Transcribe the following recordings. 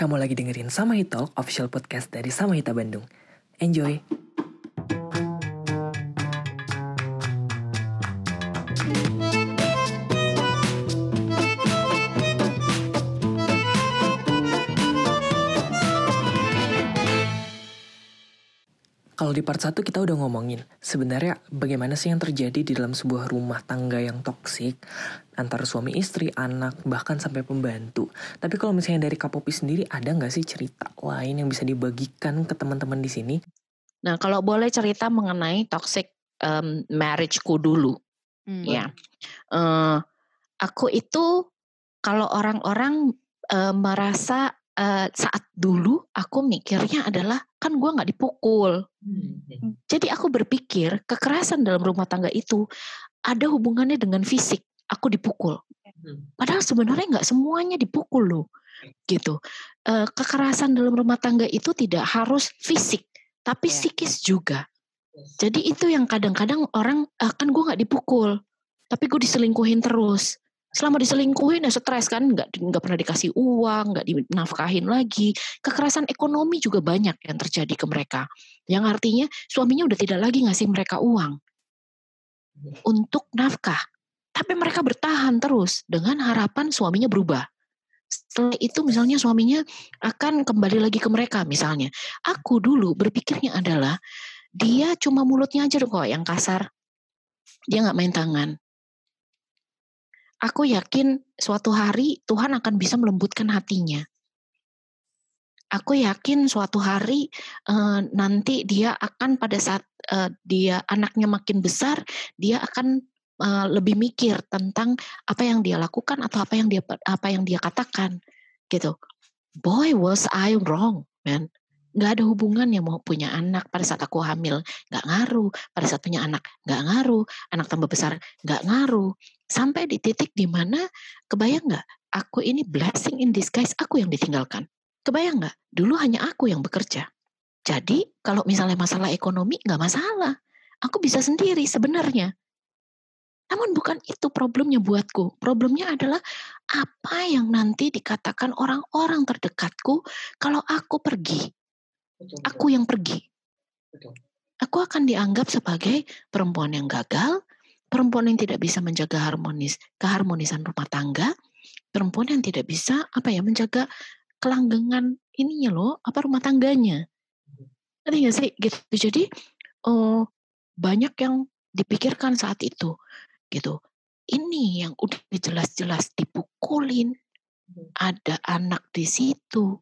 Kamu lagi dengerin Sama Talk, official podcast dari Samahita Bandung. Enjoy! Kalau di part 1 kita udah ngomongin sebenarnya bagaimana sih yang terjadi di dalam sebuah rumah tangga yang toksik antara suami istri, anak, bahkan sampai pembantu. Tapi kalau misalnya dari Kapopi sendiri ada nggak sih cerita lain yang bisa dibagikan ke teman-teman di sini? Nah, kalau boleh cerita mengenai toxic um, marriageku dulu, hmm. ya, uh, aku itu kalau orang-orang uh, merasa uh, saat dulu aku mikirnya adalah kan gue nggak dipukul. Hmm. Jadi aku berpikir kekerasan dalam rumah tangga itu ada hubungannya dengan fisik. Aku dipukul. Hmm. Padahal sebenarnya nggak semuanya dipukul loh, gitu. Uh, kekerasan dalam rumah tangga itu tidak harus fisik, tapi yeah. psikis juga. Jadi itu yang kadang-kadang orang ah, kan gue nggak dipukul, tapi gue diselingkuhin terus selama diselingkuhin ya stres kan nggak nggak pernah dikasih uang nggak dinafkahin lagi kekerasan ekonomi juga banyak yang terjadi ke mereka yang artinya suaminya udah tidak lagi ngasih mereka uang untuk nafkah tapi mereka bertahan terus dengan harapan suaminya berubah. Setelah itu misalnya suaminya akan kembali lagi ke mereka misalnya. Aku dulu berpikirnya adalah dia cuma mulutnya aja kok yang kasar. Dia nggak main tangan. Aku yakin suatu hari Tuhan akan bisa melembutkan hatinya. Aku yakin suatu hari uh, nanti dia akan pada saat uh, dia anaknya makin besar, dia akan uh, lebih mikir tentang apa yang dia lakukan atau apa yang dia apa yang dia katakan, gitu. Boy, was I wrong, man? Nggak ada hubungan yang mau punya anak. Pada saat aku hamil nggak ngaruh. Pada saat punya anak nggak ngaruh. Anak tambah besar nggak ngaruh. Sampai di titik di mana kebayang nggak aku ini blessing in disguise aku yang ditinggalkan. Kebayang nggak dulu hanya aku yang bekerja. Jadi kalau misalnya masalah ekonomi nggak masalah. Aku bisa sendiri sebenarnya namun bukan itu problemnya buatku. Problemnya adalah apa yang nanti dikatakan orang-orang terdekatku kalau aku pergi aku yang pergi. Aku akan dianggap sebagai perempuan yang gagal, perempuan yang tidak bisa menjaga harmonis keharmonisan rumah tangga, perempuan yang tidak bisa apa ya menjaga kelanggengan ininya loh, apa rumah tangganya. Ngerti gak sih? Gitu. Jadi oh, banyak yang dipikirkan saat itu gitu. Ini yang udah jelas-jelas dipukulin, hmm. ada anak di situ,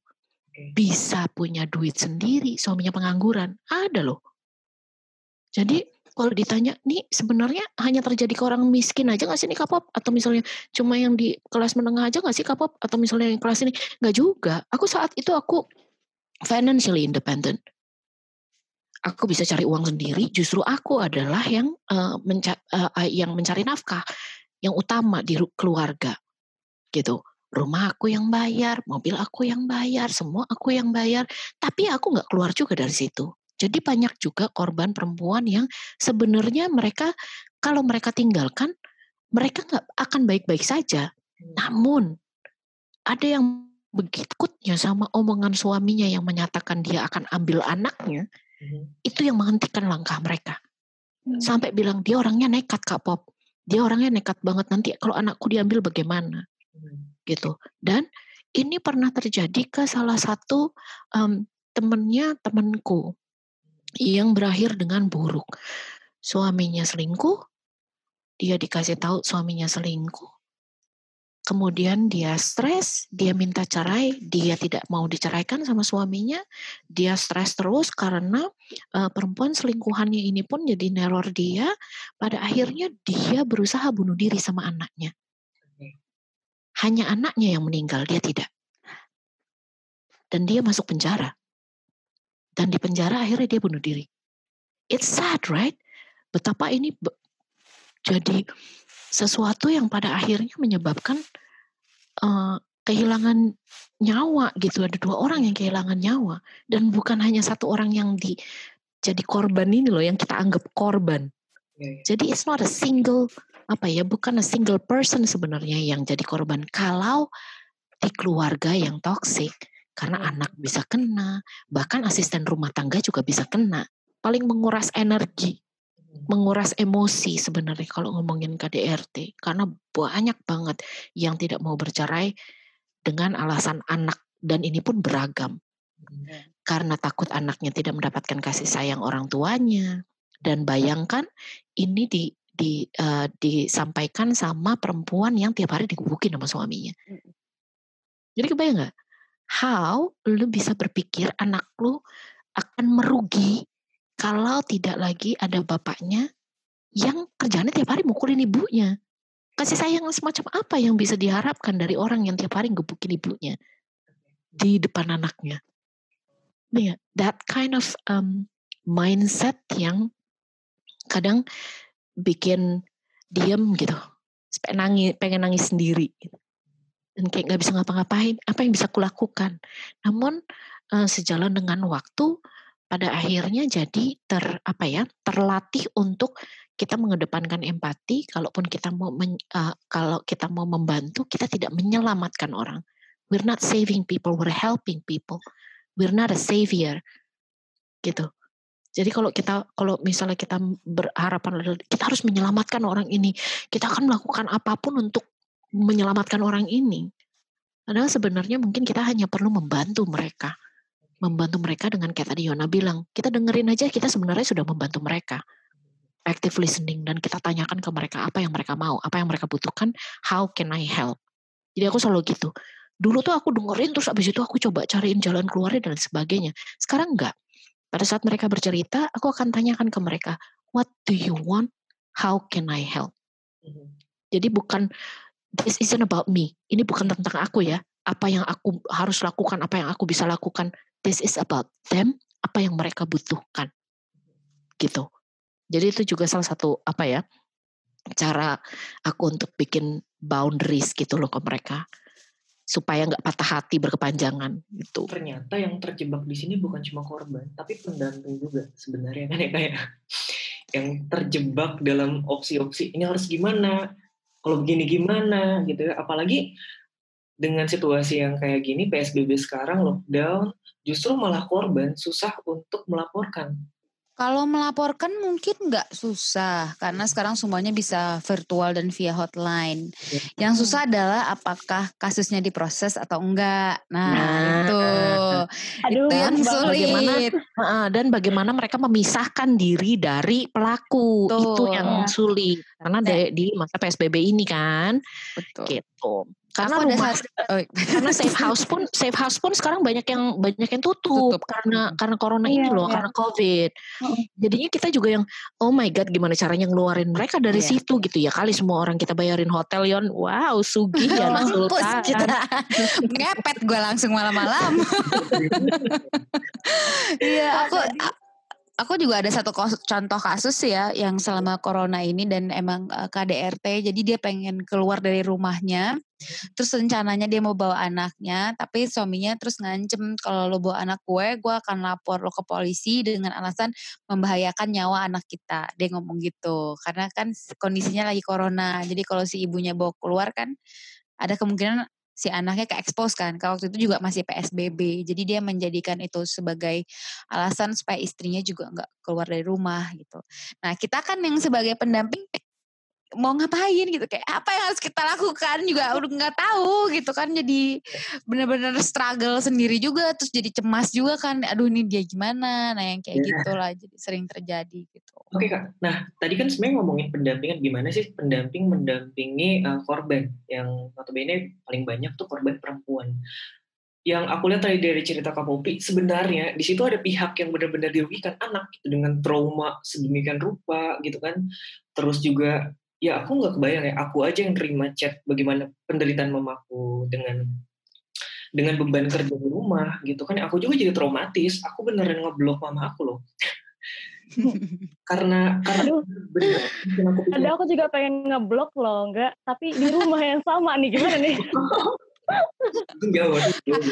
bisa punya duit sendiri, suaminya pengangguran, ada loh. Jadi kalau ditanya, nih sebenarnya hanya terjadi ke orang miskin aja nggak sih nih kapop? Atau misalnya cuma yang di kelas menengah aja nggak sih kapop? Atau misalnya yang kelas ini nggak juga. Aku saat itu aku financially independent. Aku bisa cari uang sendiri. Justru aku adalah yang uh, menca uh, yang mencari nafkah yang utama di keluarga, gitu rumah aku yang bayar, mobil aku yang bayar, semua aku yang bayar. Tapi aku nggak keluar juga dari situ. Jadi banyak juga korban perempuan yang sebenarnya mereka kalau mereka tinggalkan, mereka nggak akan baik-baik saja. Hmm. Namun ada yang begitu kutnya sama omongan suaminya yang menyatakan dia akan ambil anaknya, hmm. itu yang menghentikan langkah mereka. Hmm. Sampai bilang dia orangnya nekat kak Pop, dia orangnya nekat banget nanti kalau anakku diambil bagaimana gitu. Dan ini pernah terjadi ke salah satu um, temennya temanku yang berakhir dengan buruk. Suaminya selingkuh, dia dikasih tahu suaminya selingkuh, kemudian dia stres, dia minta cerai, dia tidak mau diceraikan sama suaminya, dia stres terus karena uh, perempuan selingkuhannya ini pun jadi neror dia, pada akhirnya dia berusaha bunuh diri sama anaknya hanya anaknya yang meninggal, dia tidak. Dan dia masuk penjara. Dan di penjara akhirnya dia bunuh diri. It's sad, right? Betapa ini jadi sesuatu yang pada akhirnya menyebabkan uh, kehilangan nyawa gitu. Ada dua orang yang kehilangan nyawa dan bukan hanya satu orang yang di jadi korban ini loh yang kita anggap korban. Jadi it's not a single apa ya bukan a single person sebenarnya yang jadi korban kalau di keluarga yang toxic karena hmm. anak bisa kena, bahkan asisten rumah tangga juga bisa kena. Paling menguras energi. Menguras emosi sebenarnya kalau ngomongin KDRT, karena banyak banget yang tidak mau bercerai dengan alasan anak dan ini pun beragam. Hmm. Karena takut anaknya tidak mendapatkan kasih sayang orang tuanya dan bayangkan ini di di uh, disampaikan sama perempuan yang tiap hari digebukin sama suaminya. Jadi kebayang nggak? how lu bisa berpikir anak lu akan merugi kalau tidak lagi ada bapaknya yang kerjanya tiap hari mukulin ibunya. Kasih sayang semacam apa yang bisa diharapkan dari orang yang tiap hari gebukin ibunya di depan anaknya. Yeah, that kind of um, mindset yang kadang bikin diem gitu, pengen nangis, pengen nangis sendiri. Gitu dan kayak nggak bisa ngapa-ngapain apa yang bisa kulakukan namun uh, sejalan dengan waktu pada akhirnya jadi ter apa ya terlatih untuk kita mengedepankan empati kalaupun kita mau men, uh, kalau kita mau membantu kita tidak menyelamatkan orang we're not saving people we're helping people we're not a savior gitu jadi kalau kita kalau misalnya kita berharapan kita harus menyelamatkan orang ini kita akan melakukan apa pun untuk menyelamatkan orang ini. Padahal sebenarnya mungkin kita hanya perlu membantu mereka. Membantu mereka dengan kayak tadi Yona bilang, kita dengerin aja kita sebenarnya sudah membantu mereka. Active listening dan kita tanyakan ke mereka apa yang mereka mau, apa yang mereka butuhkan, how can I help. Jadi aku selalu gitu. Dulu tuh aku dengerin terus abis itu aku coba cariin jalan keluarnya dan sebagainya. Sekarang enggak. Pada saat mereka bercerita, aku akan tanyakan ke mereka, what do you want? How can I help? Mm-hmm. Jadi bukan this isn't about me. Ini bukan tentang aku ya. Apa yang aku harus lakukan, apa yang aku bisa lakukan. This is about them, apa yang mereka butuhkan. Gitu. Jadi itu juga salah satu apa ya cara aku untuk bikin boundaries gitu loh ke mereka supaya nggak patah hati berkepanjangan gitu. Ternyata yang terjebak di sini bukan cuma korban, tapi pendamping juga sebenarnya kan ya kayak yang terjebak dalam opsi-opsi ini harus gimana, kalau begini gimana gitu ya apalagi dengan situasi yang kayak gini PSBB sekarang lockdown justru malah korban susah untuk melaporkan kalau melaporkan mungkin nggak susah karena sekarang semuanya bisa virtual dan via hotline. Ya. Yang susah adalah apakah kasusnya diproses atau enggak. Nah, nah itu aduh, itu yang sulit. Bagaimana, dan bagaimana mereka memisahkan diri dari pelaku Betul. itu yang sulit karena di, di masa PSBB ini kan. Betul. Gitu karena aku rumah oh. karena safe house pun safe house pun sekarang banyak yang banyak yang tutup, tutup. karena karena corona iya, ini loh iya. karena covid jadinya kita juga yang oh my god gimana caranya ngeluarin mereka dari iya. situ gitu ya kali semua orang kita bayarin hotel yon wow sugi ya langsung ngepet gue langsung malam-malam iya aku aku juga ada satu contoh kasus ya yang selama corona ini dan emang uh, KDRT jadi dia pengen keluar dari rumahnya terus rencananya dia mau bawa anaknya tapi suaminya terus ngancem kalau lo bawa anak gue gue akan lapor lo ke polisi dengan alasan membahayakan nyawa anak kita. Dia ngomong gitu karena kan kondisinya lagi corona jadi kalau si ibunya bawa keluar kan ada kemungkinan si anaknya ke expose kan. Kalau waktu itu juga masih PSBB. Jadi dia menjadikan itu sebagai alasan supaya istrinya juga nggak keluar dari rumah gitu. Nah kita kan yang sebagai pendamping mau ngapain gitu kayak apa yang harus kita lakukan juga udah nggak tahu gitu kan jadi bener-bener struggle sendiri juga terus jadi cemas juga kan aduh ini dia gimana? Nah yang kayak yeah. gitulah jadi sering terjadi gitu. Oke okay, kak. Nah tadi kan sebenarnya ngomongin pendampingan gimana sih pendamping mendampingi uh, korban? Yang notabene paling banyak tuh korban perempuan. Yang aku lihat tadi dari cerita Kak Popi, sebenarnya di situ ada pihak yang benar-benar dirugikan anak gitu, dengan trauma sedemikian rupa gitu kan. Terus juga ya aku nggak kebayang ya. Aku aja yang terima chat bagaimana penderitaan mamaku dengan dengan beban kerja di rumah gitu kan. Aku juga jadi traumatis. Aku beneran ngeblok mama aku loh. Karena karena Aduh, bener, aku ada aku juga pengen ngeblok loh enggak tapi di rumah yang sama nih. Gimana nih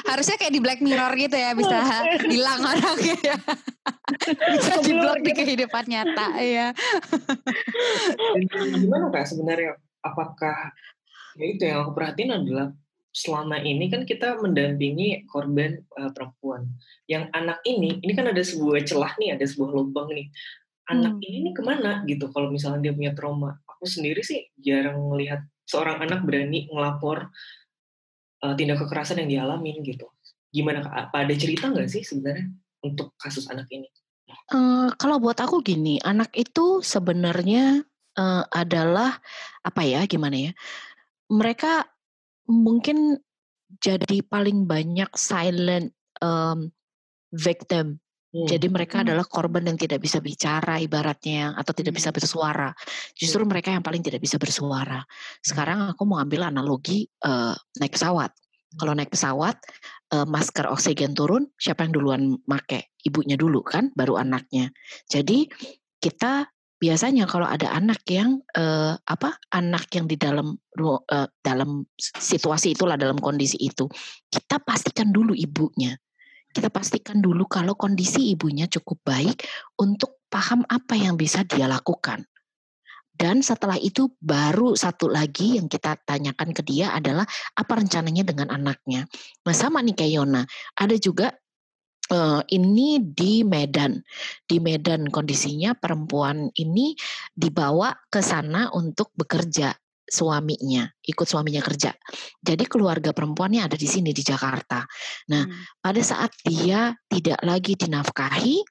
Harusnya kayak di Black Mirror gitu ya bisa hilang orangnya ya. bisa di blok di kehidupan nyata ya. Gimana kak sebenarnya apakah ya itu yang aku perhatiin adalah selama ini kan kita mendampingi korban uh, perempuan. Yang anak ini, ini kan ada sebuah celah nih, ada sebuah lubang nih. Anak hmm. ini nih ke mana gitu kalau misalnya dia punya trauma. Aku sendiri sih jarang melihat seorang anak berani ngelapor uh, tindak kekerasan yang dialamin gitu. Gimana Apa ada cerita nggak sih sebenarnya untuk kasus anak ini? Uh, kalau buat aku gini, anak itu sebenarnya uh, adalah apa ya, gimana ya? Mereka mungkin jadi paling banyak silent um, victim. Hmm. Jadi mereka hmm. adalah korban yang tidak bisa bicara ibaratnya atau tidak bisa hmm. bersuara. Justru hmm. mereka yang paling tidak bisa bersuara. Sekarang aku mau ambil analogi uh, naik pesawat. Kalau naik pesawat, uh, masker oksigen turun, siapa yang duluan make? Ibunya dulu kan, baru anaknya. Jadi kita biasanya kalau ada anak yang uh, apa anak yang di dalam uh, dalam situasi itulah dalam kondisi itu kita pastikan dulu ibunya kita pastikan dulu kalau kondisi ibunya cukup baik untuk paham apa yang bisa dia lakukan dan setelah itu baru satu lagi yang kita tanyakan ke dia adalah apa rencananya dengan anaknya. Nah sama nih kayak Yona, ada juga uh, ini di Medan. Di Medan kondisinya perempuan ini dibawa ke sana untuk bekerja suaminya, ikut suaminya kerja. Jadi keluarga perempuannya ada di sini di Jakarta. Nah, hmm. pada saat dia tidak lagi dinafkahi,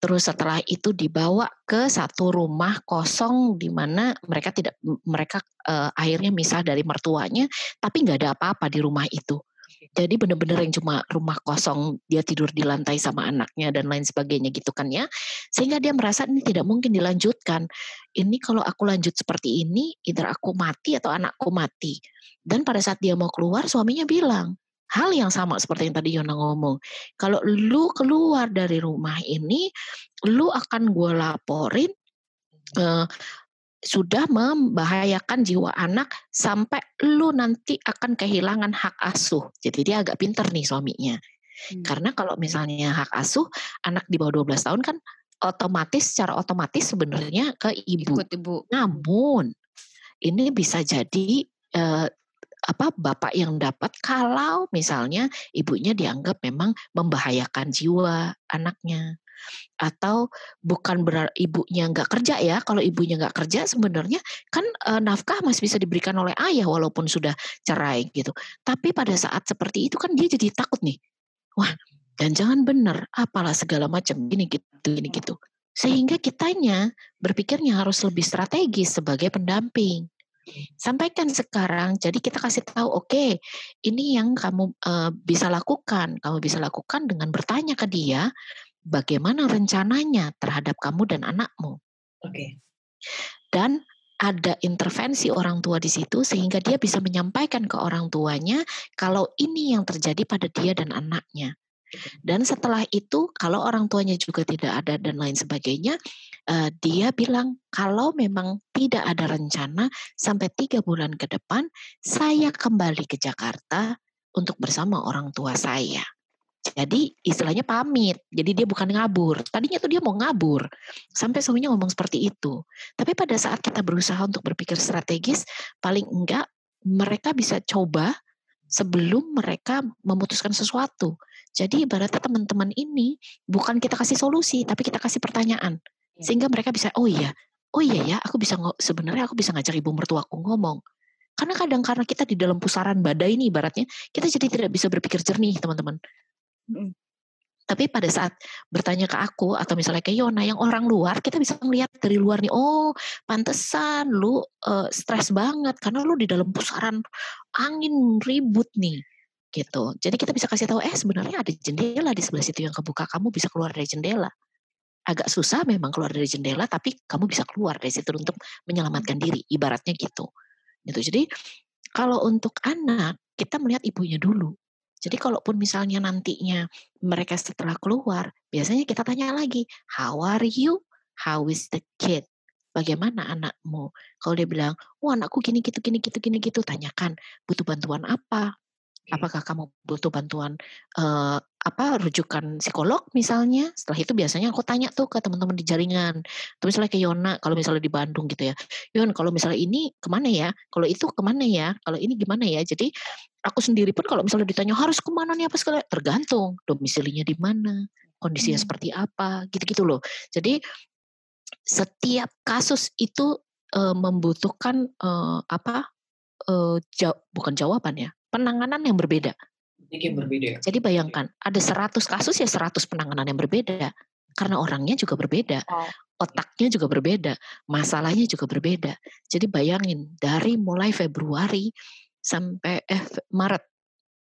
terus setelah itu dibawa ke satu rumah kosong di mana mereka tidak mereka uh, akhirnya misah dari mertuanya, tapi nggak ada apa-apa di rumah itu. Jadi benar-benar yang cuma rumah kosong, dia tidur di lantai sama anaknya dan lain sebagainya gitu kan ya. Sehingga dia merasa ini tidak mungkin dilanjutkan. Ini kalau aku lanjut seperti ini, either aku mati atau anakku mati. Dan pada saat dia mau keluar, suaminya bilang, hal yang sama seperti yang tadi Yona ngomong. Kalau lu keluar dari rumah ini, lu akan gue laporin uh, sudah membahayakan jiwa anak sampai lu nanti akan kehilangan hak asuh. Jadi dia agak pinter nih suaminya. Hmm. Karena kalau misalnya hak asuh anak di bawah 12 tahun kan otomatis secara otomatis sebenarnya ke ibu. Ikut ibu. Namun ini bisa jadi eh, apa bapak yang dapat kalau misalnya ibunya dianggap memang membahayakan jiwa anaknya atau bukan benar ibunya nggak kerja ya kalau ibunya nggak kerja sebenarnya kan e, nafkah masih bisa diberikan oleh ayah walaupun sudah cerai gitu tapi pada saat seperti itu kan dia jadi takut nih wah dan jangan benar apalah segala macam gini gitu gini gitu sehingga kitanya berpikirnya harus lebih strategis sebagai pendamping sampaikan sekarang. Jadi kita kasih tahu, oke, okay, ini yang kamu uh, bisa lakukan. Kamu bisa lakukan dengan bertanya ke dia, bagaimana rencananya terhadap kamu dan anakmu. Oke. Okay. Dan ada intervensi orang tua di situ sehingga dia bisa menyampaikan ke orang tuanya kalau ini yang terjadi pada dia dan anaknya. Dan setelah itu kalau orang tuanya juga tidak ada dan lain sebagainya, uh, dia bilang kalau memang tidak ada rencana sampai tiga bulan ke depan, saya kembali ke Jakarta untuk bersama orang tua saya. Jadi istilahnya pamit. Jadi dia bukan ngabur. Tadinya tuh dia mau ngabur. Sampai suaminya ngomong seperti itu. Tapi pada saat kita berusaha untuk berpikir strategis, paling enggak mereka bisa coba sebelum mereka memutuskan sesuatu. Jadi ibaratnya teman-teman ini bukan kita kasih solusi, tapi kita kasih pertanyaan. Iya. Sehingga mereka bisa, oh iya, oh iya ya, aku bisa sebenarnya aku bisa ngajak ibu mertuaku ngomong. Karena kadang karena kita di dalam pusaran badai ini ibaratnya, kita jadi tidak bisa berpikir jernih teman-teman. Tapi pada saat bertanya ke aku atau misalnya ke Yona yang orang luar, kita bisa melihat dari luar nih, oh pantesan lu uh, stres banget karena lu di dalam pusaran angin ribut nih gitu. Jadi kita bisa kasih tahu, eh sebenarnya ada jendela di sebelah situ yang kebuka, kamu bisa keluar dari jendela. Agak susah memang keluar dari jendela, tapi kamu bisa keluar dari situ untuk menyelamatkan diri, ibaratnya gitu. Gitu. Jadi kalau untuk anak kita melihat ibunya dulu jadi kalaupun misalnya nantinya mereka setelah keluar, biasanya kita tanya lagi, how are you? How is the kid? Bagaimana anakmu? Kalau dia bilang, oh anakku gini gitu, gini gitu, gini gitu, tanyakan butuh bantuan apa? Apakah kamu butuh bantuan uh, apa rujukan psikolog misalnya? Setelah itu biasanya aku tanya tuh ke teman-teman di jaringan. Terus misalnya ke Yona kalau misalnya di Bandung gitu ya. Yon kalau misalnya ini ke mana ya? Kalau itu ke mana ya? Kalau ini gimana ya? Jadi aku sendiri pun kalau misalnya ditanya harus ke mana nih apa segala tergantung domisilinya di mana, kondisinya hmm. seperti apa, gitu-gitu loh. Jadi setiap kasus itu uh, membutuhkan uh, apa? Uh, jaw bukan jawaban ya, penanganan yang berbeda. Yang berbeda. Jadi bayangkan, ada 100 kasus ya 100 penanganan yang berbeda. Karena orangnya juga berbeda. Oh. Otaknya juga berbeda. Masalahnya juga berbeda. Jadi bayangin, dari mulai Februari sampai eh, Maret.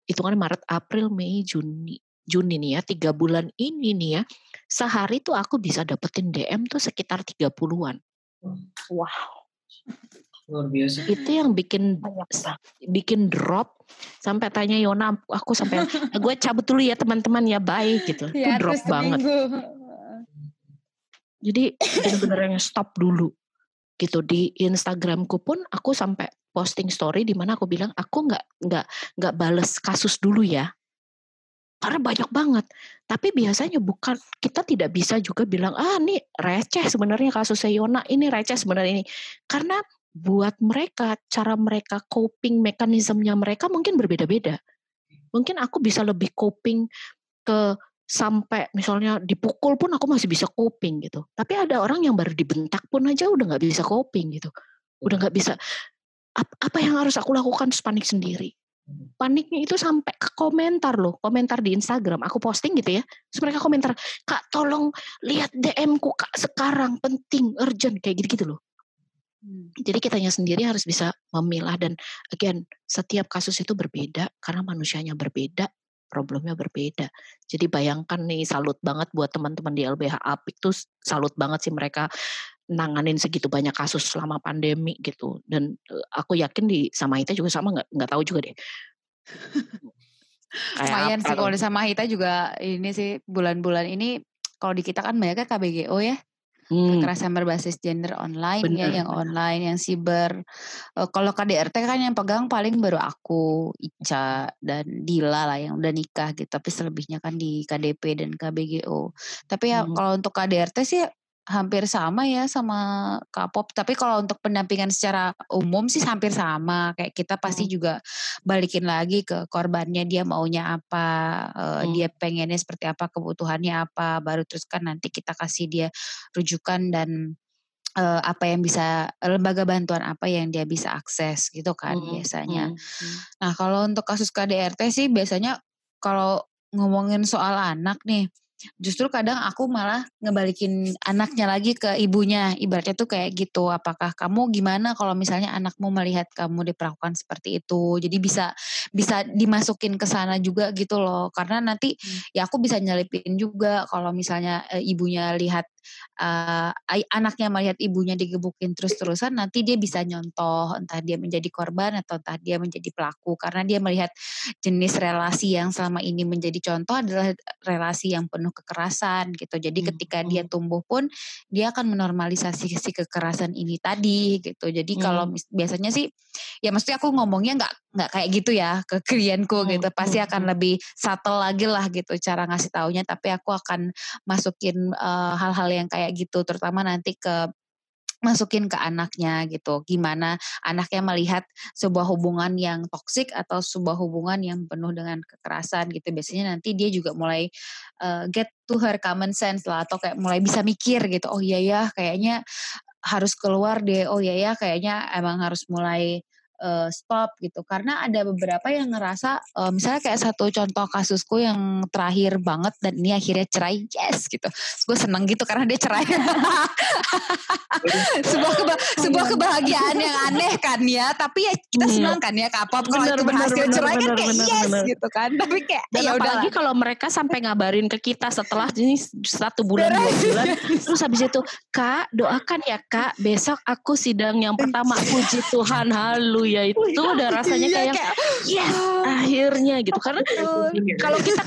Hitungannya Maret, April, Mei, Juni. Juni nih ya, tiga bulan ini nih ya. Sehari tuh aku bisa dapetin DM tuh sekitar 30-an. Wow luar biasa. Itu yang bikin bikin drop sampai tanya Yona aku sampai gue cabut dulu ya teman-teman ya baik gitu. Ya, itu drop banget. Jadi bener-bener yang stop dulu. Gitu di Instagramku pun aku sampai posting story di mana aku bilang aku nggak nggak nggak bales kasus dulu ya. Karena banyak banget. Tapi biasanya bukan kita tidak bisa juga bilang ah ini receh sebenarnya kasus Yona ini receh sebenarnya ini. Karena buat mereka cara mereka coping mekanismenya mereka mungkin berbeda-beda. Mungkin aku bisa lebih coping ke sampai misalnya dipukul pun aku masih bisa coping gitu. Tapi ada orang yang baru dibentak pun aja udah nggak bisa coping gitu. Udah nggak bisa apa yang harus aku lakukan terus panik sendiri. Paniknya itu sampai ke komentar loh, komentar di Instagram. Aku posting gitu ya, terus mereka komentar, kak tolong lihat DM ku kak sekarang, penting, urgent, kayak gitu-gitu loh. Hmm. Jadi kitanya sendiri harus bisa memilah dan again setiap kasus itu berbeda karena manusianya berbeda, problemnya berbeda. Jadi bayangkan nih salut banget buat teman-teman di LBH Apik tuh salut banget sih mereka nanganin segitu banyak kasus selama pandemi gitu. Dan aku yakin di sama Hita juga sama nggak nggak tahu juga deh. Lumayan sih kalau di sama Hita juga ini sih bulan-bulan ini kalau di kita kan banyak kan KBGO ya. Hmm. Kekerasan berbasis gender online ya, Bener. ya, yang online, yang siber. Uh, kalau KDRT kan yang pegang paling baru aku, Ica dan Dila lah yang udah nikah gitu. Tapi selebihnya kan di KDP dan KBGO. Tapi ya hmm. kalau untuk KDRT sih hampir sama ya sama K-pop. Tapi kalau untuk pendampingan secara umum sih hampir sama. Kayak kita pasti hmm. juga balikin lagi ke korbannya dia maunya apa, uh, hmm. dia pengennya seperti apa, kebutuhannya apa, baru terus kan nanti kita kasih dia rujukan dan uh, apa yang bisa lembaga bantuan apa yang dia bisa akses gitu kan hmm. biasanya. Hmm. hmm. Nah kalau untuk kasus KDRT sih biasanya kalau ngomongin soal anak nih justru kadang aku malah ngebalikin anaknya lagi ke ibunya. Ibaratnya tuh kayak gitu apakah kamu gimana kalau misalnya anakmu melihat kamu diperlakukan seperti itu? Jadi bisa bisa dimasukin ke sana juga gitu loh. Karena nanti hmm. ya aku bisa nyelipin juga kalau misalnya e, ibunya lihat uh, anaknya melihat ibunya digebukin terus-terusan nanti dia bisa nyontoh entah dia menjadi korban atau entah dia menjadi pelaku karena dia melihat jenis relasi yang selama ini menjadi contoh adalah relasi yang penuh kekerasan gitu jadi hmm. ketika dia hmm. tumbuh pun dia akan menormalisasi si kekerasan ini tadi gitu jadi hmm. kalau biasanya sih ya mesti aku ngomongnya nggak nggak kayak gitu ya ke klienku hmm. gitu pasti akan hmm. lebih subtle lagi lah gitu cara ngasih taunya tapi aku akan masukin uh, hal-hal yang kayak gitu terutama nanti ke masukin ke anaknya gitu gimana anaknya melihat sebuah hubungan yang toksik atau sebuah hubungan yang penuh dengan kekerasan gitu biasanya nanti dia juga mulai uh, get to her common sense lah atau kayak mulai bisa mikir gitu oh iya ya kayaknya harus keluar deh oh iya ya kayaknya emang harus mulai uh, stop gitu. Karena ada beberapa yang ngerasa uh, misalnya kayak satu contoh kasusku yang terakhir banget dan ini akhirnya cerai yes gitu. Gue seneng gitu karena dia cerai. Sebuah keba sebuah kebahagiaan yang aneh kan ya. Tapi ya kita iya. senang kan ya kapop kalau itu berhasil bener, cerai bener, kan kayak bener, yes bener. gitu kan. Tapi kayak dan ya udah lagi kalau mereka sampai ngabarin ke kita setelah ini satu bulan dua bulan terus habis itu kak doakan ya kak besok aku sidang yang pertama. Puji Tuhan halu ya itu udah rasanya iya, kayak, kayak yes akhirnya gitu. Karena kalau kita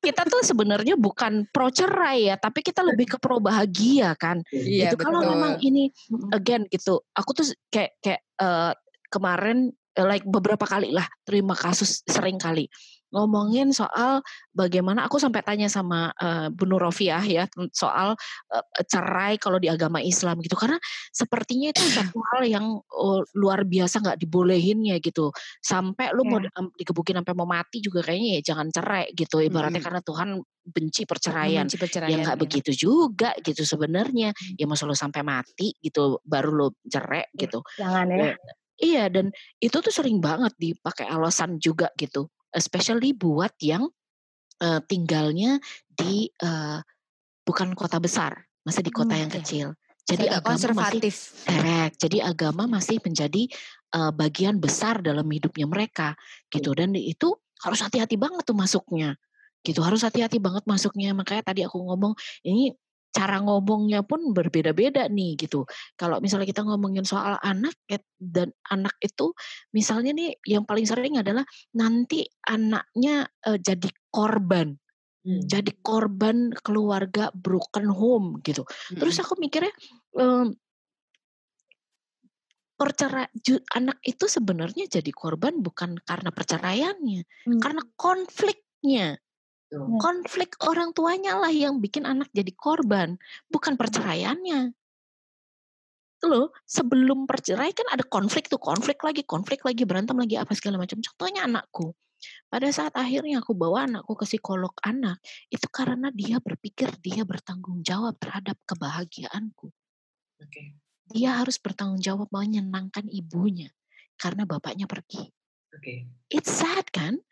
kita tuh sebenarnya bukan pro cerai ya tapi kita lebih ke pro bahagia kan. Iya, gitu. Kalau memang ini again gitu aku tuh kayak kayak uh, kemarin like beberapa kali lah terima kasus sering kali ngomongin soal bagaimana aku sampai tanya sama uh, Bu Nurofiah ya soal uh, cerai kalau di agama Islam gitu karena sepertinya itu satu hal yang uh, luar biasa nggak dibolehin ya gitu sampai lu yeah. mau iya. dikebukin sampai mau mati juga kayaknya ya jangan cerai gitu ibaratnya mm -hmm. karena Tuhan benci perceraian, benci perceraian ya nggak ya. begitu juga gitu sebenarnya ya masa lo sampai mati gitu baru lo cerai iya, gitu jangan ya iya dan itu tuh sering banget dipakai alasan juga gitu especially buat yang uh, tinggalnya di uh, bukan kota besar, masih di kota hmm, yang kecil. Jadi agama konservatif. masih correct. Jadi agama masih menjadi uh, bagian besar dalam hidupnya mereka gitu dan itu harus hati-hati banget tuh masuknya. Gitu harus hati-hati banget masuknya. Makanya tadi aku ngomong ini cara ngomongnya pun berbeda-beda nih gitu. Kalau misalnya kita ngomongin soal anak dan anak itu misalnya nih yang paling sering adalah nanti anaknya uh, jadi korban. Hmm. Jadi korban keluarga broken home gitu. Hmm. Terus aku mikirnya um, percerai anak itu sebenarnya jadi korban bukan karena perceraiannya, hmm. karena konfliknya. Iya. Konflik orang tuanya lah yang bikin anak jadi korban, bukan perceraiannya. Loh, sebelum perceraian kan ada konflik tuh, konflik lagi, konflik lagi, berantem lagi, apa segala macam. Contohnya anakku. Pada saat akhirnya aku bawa anakku ke psikolog anak, itu karena dia berpikir dia bertanggung jawab terhadap kebahagiaanku. Okay. Dia harus bertanggung jawab menyenangkan ibunya karena bapaknya pergi. Okay. It's sad kan?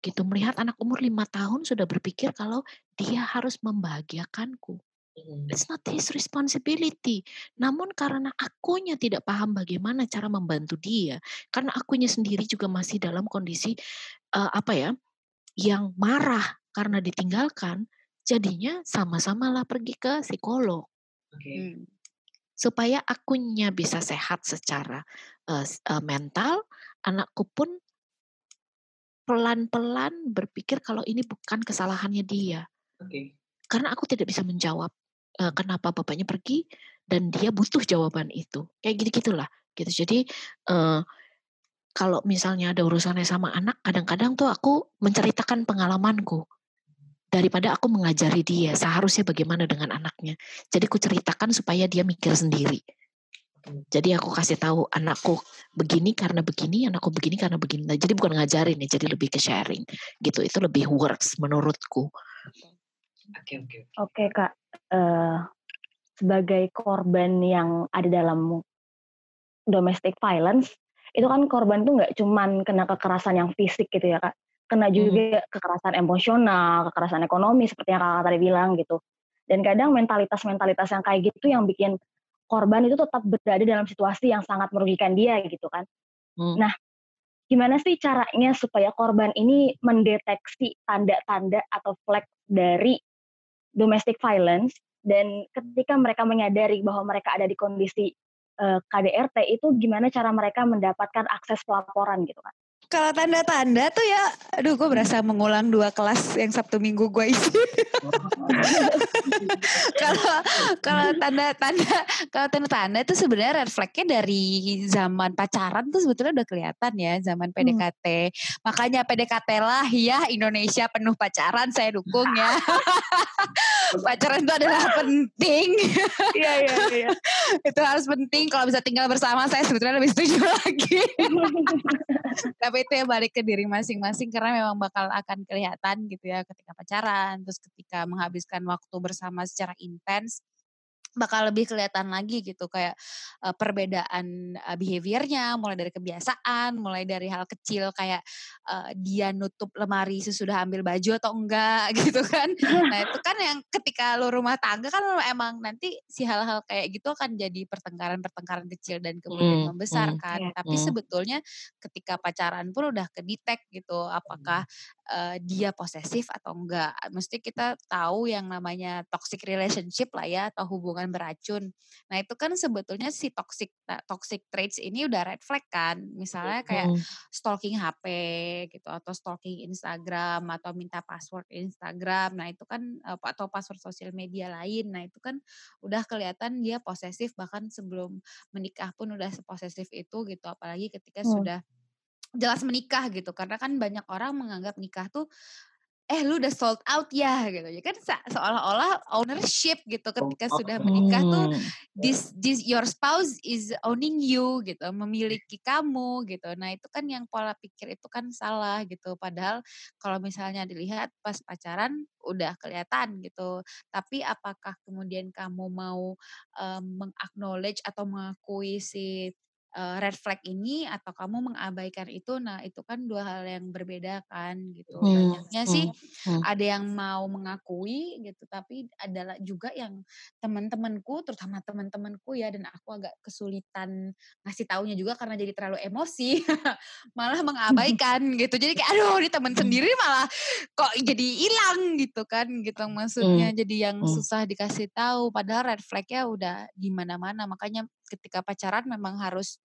Gitu melihat anak umur lima tahun sudah berpikir kalau dia harus membahagiakanku. It's not his responsibility. Namun karena akunya tidak paham bagaimana cara membantu dia, karena akunya sendiri juga masih dalam kondisi uh, apa ya, yang marah karena ditinggalkan, jadinya sama-sama lah pergi ke psikolog. Okay. Hmm. Supaya akunya bisa sehat secara uh, uh, mental, anakku pun pelan-pelan berpikir kalau ini bukan kesalahannya dia. Okay. Karena aku tidak bisa menjawab uh, kenapa bapaknya pergi dan dia butuh jawaban itu. Kayak gitu-gitulah. Gitu. Jadi uh, kalau misalnya ada urusannya sama anak, kadang-kadang tuh aku menceritakan pengalamanku daripada aku mengajari dia seharusnya bagaimana dengan anaknya. Jadi aku ceritakan supaya dia mikir sendiri. Jadi aku kasih tahu anakku begini karena begini, anakku begini karena begini. Nah, jadi bukan ngajarin ya, jadi lebih ke sharing gitu. Itu lebih works menurutku. Oke oke. Oke kak, uh, sebagai korban yang ada dalam domestic violence, itu kan korban tuh nggak cuman kena kekerasan yang fisik gitu ya kak, kena hmm. juga hmm. kekerasan emosional, kekerasan ekonomi seperti yang kakak tadi bilang gitu. Dan kadang mentalitas-mentalitas yang kayak gitu yang bikin korban itu tetap berada dalam situasi yang sangat merugikan dia gitu kan. Hmm. Nah, gimana sih caranya supaya korban ini mendeteksi tanda-tanda atau flag dari domestic violence dan ketika mereka menyadari bahwa mereka ada di kondisi uh, eh, KDRT itu gimana cara mereka mendapatkan akses pelaporan gitu kan? Kalau tanda-tanda tuh ya, aduh gue berasa mengulang dua kelas yang Sabtu Minggu gue isi. Kalau kalau tanda-tanda kalau tanda-tanda itu sebenarnya red flagnya dari zaman pacaran tuh sebetulnya udah kelihatan ya zaman PDKT. Hmm. Makanya PDKT lah ya Indonesia penuh pacaran saya dukung ya. pacaran itu adalah penting. Iya iya iya. itu harus penting kalau bisa tinggal bersama saya sebetulnya lebih setuju lagi. Tapi itu ya balik ke diri masing-masing karena memang bakal akan kelihatan gitu ya ketika pacaran, terus ketika menghabiskan waktu bersama secara intens bakal lebih kelihatan lagi gitu kayak uh, perbedaan uh, behaviornya mulai dari kebiasaan mulai dari hal kecil kayak uh, dia nutup lemari sesudah ambil baju atau enggak gitu kan. Nah itu kan yang ketika lo rumah tangga kan emang nanti si hal-hal kayak gitu akan jadi pertengkaran-pertengkaran kecil dan kemudian hmm, membesar hmm, kan hmm, tapi hmm. sebetulnya ketika pacaran pun udah kedetek gitu apakah uh, dia posesif atau enggak mesti kita tahu yang namanya toxic relationship lah ya atau hubungan beracun. Nah itu kan sebetulnya si toxic toxic traits ini udah red flag kan. Misalnya kayak stalking HP gitu atau stalking Instagram atau minta password Instagram. Nah itu kan atau password sosial media lain. Nah itu kan udah kelihatan dia posesif bahkan sebelum menikah pun udah seposesif itu gitu. Apalagi ketika hmm. sudah jelas menikah gitu karena kan banyak orang menganggap nikah tuh eh lu udah sold out ya gitu. Ya kan seolah-olah ownership gitu ketika sudah menikah tuh hmm. this this your spouse is owning you gitu memiliki kamu gitu. Nah itu kan yang pola pikir itu kan salah gitu. Padahal kalau misalnya dilihat pas pacaran udah kelihatan gitu. Tapi apakah kemudian kamu mau um, mengaknowledge atau mengakui si uh, red flag ini atau kamu mengabaikan itu nah itu kan dua hal yang berbeda kan gitu hmm. banyaknya hmm. sih hmm. ada yang mau mengakui gitu tapi adalah juga yang teman-temanku terutama teman-temanku ya dan aku agak kesulitan ngasih taunya juga karena jadi terlalu emosi malah mengabaikan gitu jadi kayak aduh ini teman hmm. sendiri malah kok jadi hilang gitu kan gitu maksudnya hmm. jadi yang hmm. susah dikasih tahu padahal red flagnya udah di mana-mana makanya ketika pacaran memang harus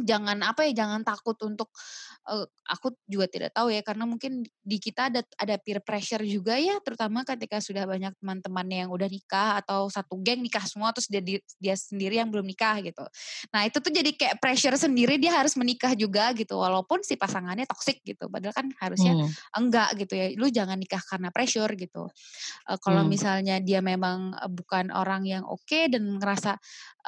jangan apa ya jangan takut untuk uh, aku juga tidak tahu ya karena mungkin di kita ada ada peer pressure juga ya terutama ketika sudah banyak teman-teman yang udah nikah atau satu geng nikah semua terus dia dia sendiri yang belum nikah gitu. Nah, itu tuh jadi kayak pressure sendiri dia harus menikah juga gitu walaupun si pasangannya toksik gitu. Padahal kan harusnya hmm. enggak gitu ya. Lu jangan nikah karena pressure gitu. Uh, kalau hmm. misalnya dia memang bukan orang yang oke okay dan ngerasa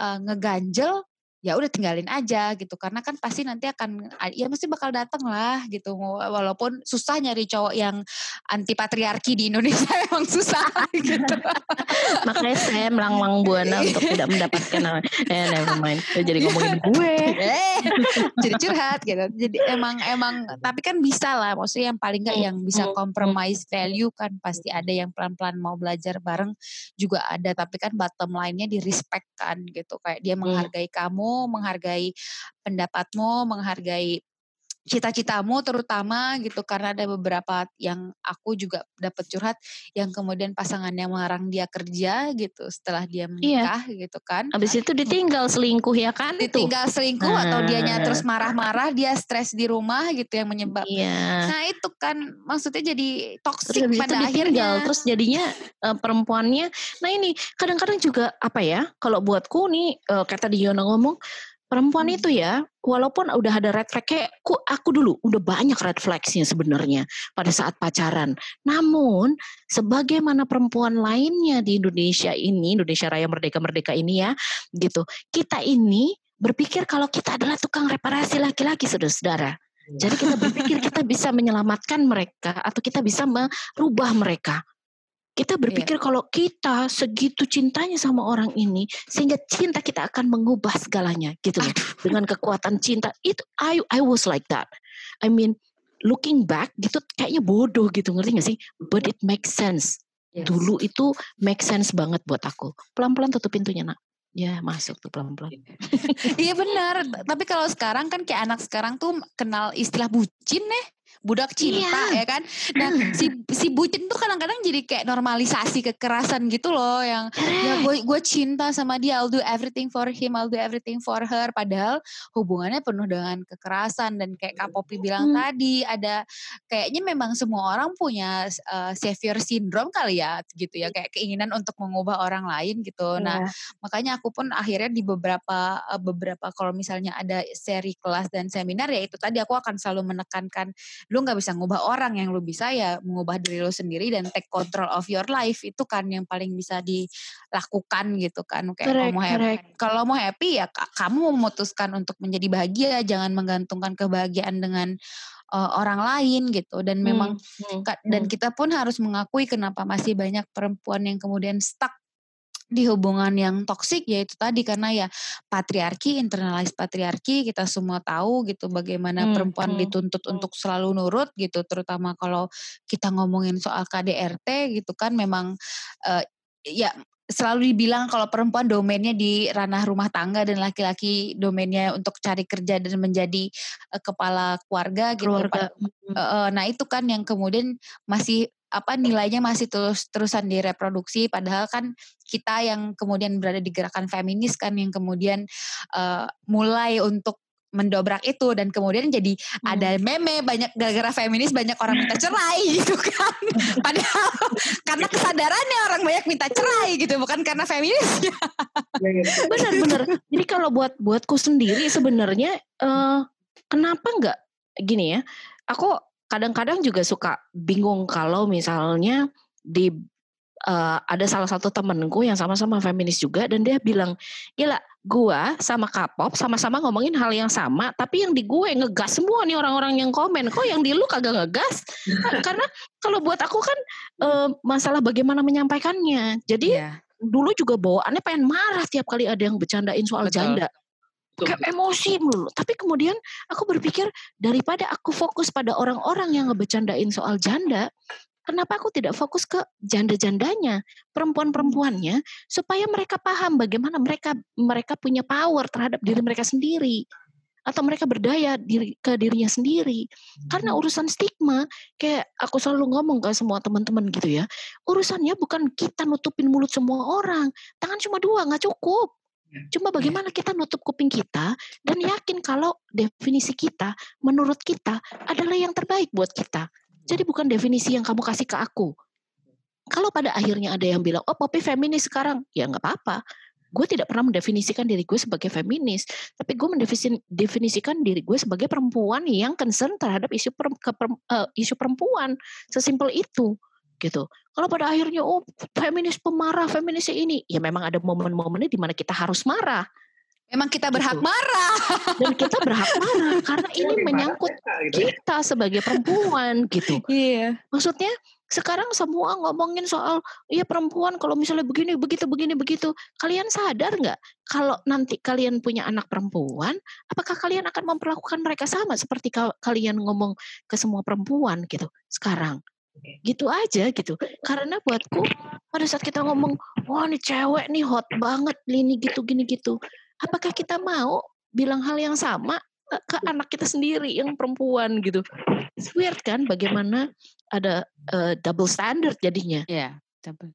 uh, ngeganjel ya udah tinggalin aja gitu. Karena kan pasti nanti akan ya mesti bakal datang lah gitu. Walaupun susah nyari cowok yang anti patriarki di Indonesia emang susah gitu. Makanya saya melanglang buana untuk tidak mendapatkan eh never mind. Jadi ngomongin gue. Eh, jadi curhat gitu. Jadi emang emang tapi kan bisa lah. Maksudnya yang paling nggak yang bisa compromise value kan pasti ada yang pelan-pelan mau belajar bareng juga ada. Tapi kan bottom line-nya di respect kan gitu. Kayak dia menghargai kamu menghargai pendapatmu, menghargai cita-citamu terutama gitu karena ada beberapa yang aku juga dapat curhat yang kemudian pasangannya melarang dia kerja gitu setelah dia iya. menikah iya. gitu kan. Habis itu ditinggal selingkuh ya kan? Ditinggal selingkuh nah. atau dianya terus marah-marah dia stres di rumah gitu yang menyebab. Iya. Nah itu kan maksudnya jadi toksik pada akhirnya. Terus jadinya uh, perempuannya. Nah ini kadang-kadang juga apa ya? Kalau buatku nih uh, kata Diona ngomong Perempuan hmm. itu ya, walaupun udah ada red flag kayak aku, aku dulu udah banyak red flagsnya sebenarnya pada saat pacaran. Namun sebagaimana perempuan lainnya di Indonesia ini, Indonesia Raya Merdeka Merdeka ini ya, gitu. Kita ini berpikir kalau kita adalah tukang reparasi laki-laki, saudara-saudara. Jadi kita berpikir kita bisa menyelamatkan mereka atau kita bisa merubah mereka. Kita iya. berpikir yeah. kalau kita segitu cintanya sama orang ini sehingga cinta kita akan mengubah segalanya gitu loh. Dengan kekuatan cinta itu I I was like that. I mean looking back gitu kayaknya bodoh gitu ngerti gak sih? But it makes sense. Yes. Dulu itu make sense banget buat aku. Pelan-pelan tutup pintunya nak. Ya masuk tuh pelan-pelan. iya benar. Tapi kalau sekarang kan kayak anak sekarang tuh kenal istilah bucin nih budak cinta iya. ya kan. Nah si si bucin tuh kadang-kadang jadi kayak normalisasi kekerasan gitu loh yang ya gue gue cinta sama dia I'll do everything for him I'll do everything for her padahal hubungannya penuh dengan kekerasan dan kayak Kak Popi bilang hmm. tadi ada kayaknya memang semua orang punya uh, savior syndrome kali ya gitu ya kayak keinginan untuk mengubah orang lain gitu. Yeah. Nah makanya aku pun akhirnya di beberapa uh, beberapa kalau misalnya ada seri kelas dan seminar ya itu tadi aku akan selalu menekankan lu nggak bisa ngubah orang yang lu bisa ya mengubah diri lu sendiri dan take control of your life. Itu kan yang paling bisa dilakukan gitu kan kayak kalau mau happy kalau mau happy ya kamu memutuskan untuk menjadi bahagia jangan menggantungkan kebahagiaan dengan uh, orang lain gitu. Dan hmm, memang hmm, dan hmm. kita pun harus mengakui kenapa masih banyak perempuan yang kemudian stuck di hubungan yang toksik yaitu tadi karena ya patriarki internalis patriarki kita semua tahu gitu bagaimana hmm, perempuan hmm, dituntut hmm. untuk selalu nurut gitu terutama kalau kita ngomongin soal KDRT gitu kan memang uh, ya selalu dibilang kalau perempuan domainnya di ranah rumah tangga dan laki-laki domainnya untuk cari kerja dan menjadi uh, kepala keluarga gitu. Keluarga. Uh, nah itu kan yang kemudian masih apa nilainya masih terus terusan direproduksi padahal kan kita yang kemudian berada di gerakan feminis kan yang kemudian uh, mulai untuk mendobrak itu dan kemudian jadi hmm. ada meme banyak gara-gara feminis banyak orang minta cerai gitu kan padahal karena kesadarannya orang banyak minta cerai gitu bukan karena feminis. Benar-benar jadi kalau buat buatku sendiri sebenarnya uh, kenapa nggak gini ya, aku kadang-kadang juga suka bingung kalau misalnya di uh, ada salah satu temenku yang sama-sama feminis juga dan dia bilang gila gua sama K-pop sama-sama ngomongin hal yang sama tapi yang di gue ngegas semua nih orang-orang yang komen kok yang di lu kagak ngegas karena kalau buat aku kan uh, masalah bagaimana menyampaikannya jadi yeah. dulu juga bawaannya pengen marah tiap kali ada yang bercandain soal Betul. janda kayak emosi mulu. Tapi kemudian aku berpikir daripada aku fokus pada orang-orang yang ngebecandain soal janda, Kenapa aku tidak fokus ke janda-jandanya, perempuan-perempuannya, supaya mereka paham bagaimana mereka mereka punya power terhadap diri mereka sendiri atau mereka berdaya diri ke dirinya sendiri. Karena hmm. urusan stigma, kayak aku selalu ngomong ke semua teman-teman gitu ya, urusannya bukan kita nutupin mulut semua orang, tangan cuma dua nggak cukup. Ya. Cuma bagaimana kita nutup kuping kita dan yakin kalau definisi kita menurut kita adalah yang terbaik buat kita. Jadi bukan definisi yang kamu kasih ke aku. Kalau pada akhirnya ada yang bilang, oh Poppy feminis sekarang, ya nggak apa-apa. Gue tidak pernah mendefinisikan diri gue sebagai feminis, tapi gue mendefinisikan diri gue sebagai perempuan yang concern terhadap isu per, ke, uh, isu perempuan. Sesimpel itu gitu. Kalau pada akhirnya oh feminis pemarah, feminis ini, ya memang ada momen-momennya di mana kita harus marah. Memang kita berhak gitu. marah. Dan kita berhak marah karena ini menyangkut gitu. kita sebagai perempuan gitu. Iya. Maksudnya sekarang semua ngomongin soal iya perempuan kalau misalnya begini begitu begini begitu kalian sadar nggak kalau nanti kalian punya anak perempuan apakah kalian akan memperlakukan mereka sama seperti kalian ngomong ke semua perempuan gitu sekarang gitu aja gitu karena buatku pada saat kita ngomong wah ini cewek nih hot banget ini gitu gini gitu apakah kita mau bilang hal yang sama eh, ke anak kita sendiri yang perempuan gitu. It's weird kan bagaimana ada uh, double standard jadinya. Iya, yeah, double.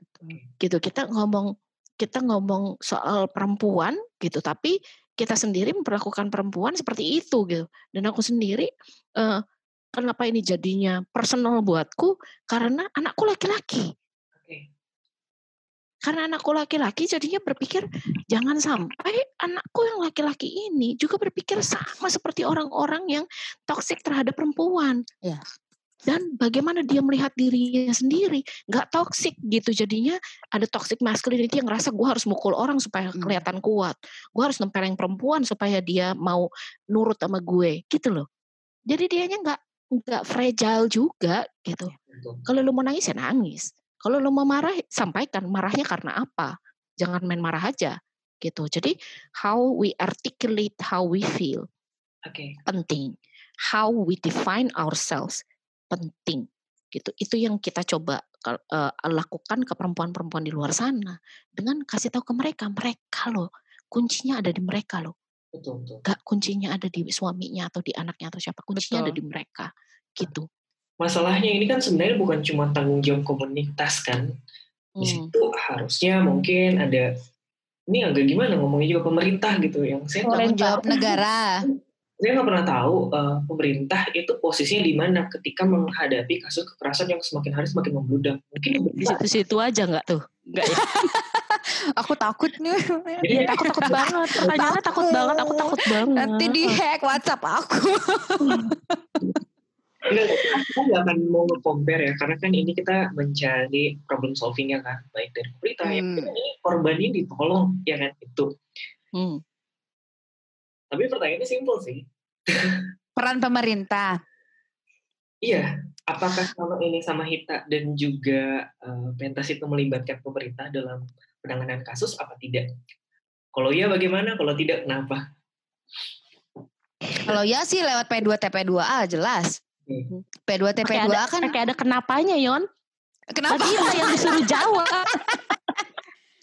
Betul. Gitu kita ngomong kita ngomong soal perempuan gitu tapi kita sendiri memperlakukan perempuan seperti itu gitu. Dan aku sendiri uh, kenapa ini jadinya personal buatku karena anakku laki-laki. Karena anakku laki-laki jadinya berpikir jangan sampai anakku yang laki-laki ini juga berpikir sama seperti orang-orang yang toksik terhadap perempuan. Ya. Dan bagaimana dia melihat dirinya sendiri, nggak toksik gitu. Jadinya ada toxic masculinity yang ngerasa gue harus mukul orang supaya hmm. kelihatan kuat. Gue harus nempeleng perempuan supaya dia mau nurut sama gue, gitu loh. Jadi dianya nggak nggak fragile juga gitu. Ya, Kalau lu mau nangis ya nangis kalau lo mau marah, sampaikan marahnya karena apa. Jangan main marah aja gitu. Jadi how we articulate how we feel okay. penting. How we define ourselves penting gitu. Itu yang kita coba uh, lakukan ke perempuan-perempuan di luar sana dengan kasih tahu ke mereka, mereka loh kuncinya ada di mereka loh. Betul, betul. Gak kuncinya ada di suaminya atau di anaknya atau siapa, kuncinya betul. ada di mereka gitu masalahnya ini kan sebenarnya bukan cuma tanggung jawab komunitas kan. Di hmm. situ harusnya mungkin ada ini agak gimana ngomongnya juga pemerintah gitu yang saya tanggung jawab negara. Saya nggak pernah tahu uh, pemerintah itu posisinya di mana ketika menghadapi kasus kekerasan yang semakin hari semakin membludak. Mungkin di situ-situ aja nggak tuh? Nggak ya? aku takut nih. Jadi ya, takut takut banget. Pertanyaannya takut banget. Aku takut banget. Nanti di hack WhatsApp aku. kita nggak akan mau compare ya karena kan ini kita mencari problem solvingnya kan baik dari pemerintah hmm. ya ini korban ini ditolong ya kan itu hmm. tapi pertanyaannya simpel sih peran pemerintah iya apakah kalau ini sama Hita dan juga uh, pentas itu melibatkan pemerintah dalam penanganan kasus apa tidak kalau iya bagaimana kalau tidak kenapa kalau ya sih lewat P2 TP2A jelas. P2 TP2 ada, kan kayak ada kenapanya Yon. Kenapa? Tadi yang disuruh jawab.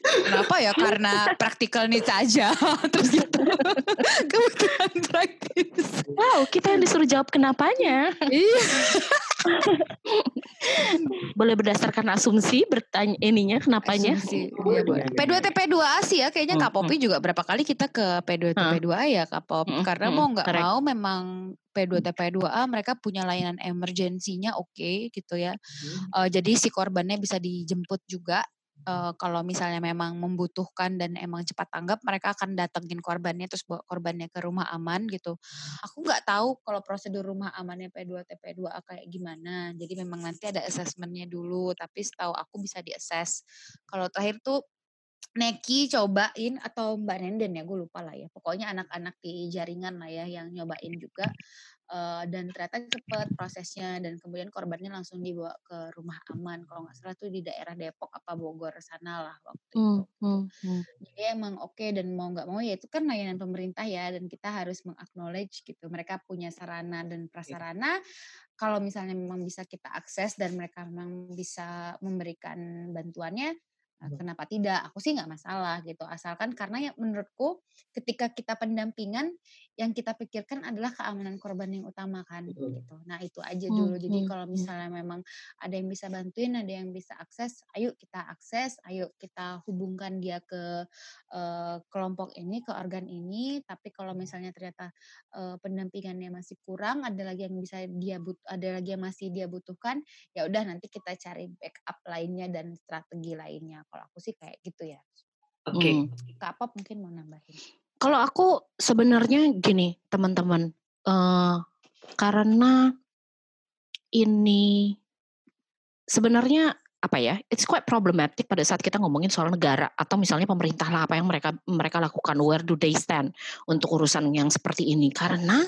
Kenapa ya? Karena praktikal nih saja. Terus gitu. Kebetulan praktis. Wow, kita yang disuruh jawab kenapanya. Iya. boleh berdasarkan asumsi bertanya ininya kenapanya asumsi, iya, boleh. P2 TP2A sih ya kayaknya hmm, Kak Popi hmm. juga berapa kali kita ke P2 TP2A ya Kak Pop hmm, karena hmm, mau nggak mau memang P2 TP2A mereka punya layanan emergensinya oke okay, gitu ya hmm. uh, jadi si korbannya bisa dijemput juga uh, kalau misalnya memang membutuhkan dan emang cepat tanggap mereka akan datengin korbannya terus bawa korbannya ke rumah aman gitu. Aku nggak tahu kalau prosedur rumah amannya P2 TP2A kayak gimana. Jadi memang nanti ada assessmentnya dulu tapi setahu aku bisa diakses. Kalau terakhir tuh Neki cobain atau Mbak Nenden ya, gue lupa lah ya. Pokoknya anak-anak di jaringan lah ya yang nyobain juga uh, dan ternyata cepet prosesnya dan kemudian korbannya langsung dibawa ke rumah aman kalau nggak salah tuh di daerah Depok apa Bogor sana lah waktu hmm, itu hmm, hmm. jadi emang oke okay, dan mau nggak mau ya itu kan layanan pemerintah ya dan kita harus mengaknowledge gitu mereka punya sarana dan prasarana kalau misalnya memang bisa kita akses dan mereka memang bisa memberikan bantuannya Nah, kenapa tidak? Aku sih nggak masalah gitu. Asalkan karena ya menurutku ketika kita pendampingan yang kita pikirkan adalah keamanan korban yang utama kan gitu. Nah itu aja hmm, dulu. Jadi hmm, kalau hmm. misalnya memang ada yang bisa bantuin, ada yang bisa akses, ayo kita akses, ayo kita hubungkan dia ke uh, kelompok ini, ke organ ini. Tapi kalau misalnya ternyata uh, pendampingannya masih kurang, ada lagi yang bisa dia but, ada lagi yang masih dia butuhkan, ya udah nanti kita cari backup lainnya dan strategi lainnya kalau aku sih kayak gitu ya. Oke. Okay. Hmm. Kak Pop mungkin mau nambahin. Kalau aku sebenarnya gini teman-teman, uh, karena ini sebenarnya apa ya, it's quite problematic pada saat kita ngomongin soal negara atau misalnya pemerintah lah apa yang mereka mereka lakukan, where do they stand untuk urusan yang seperti ini? Karena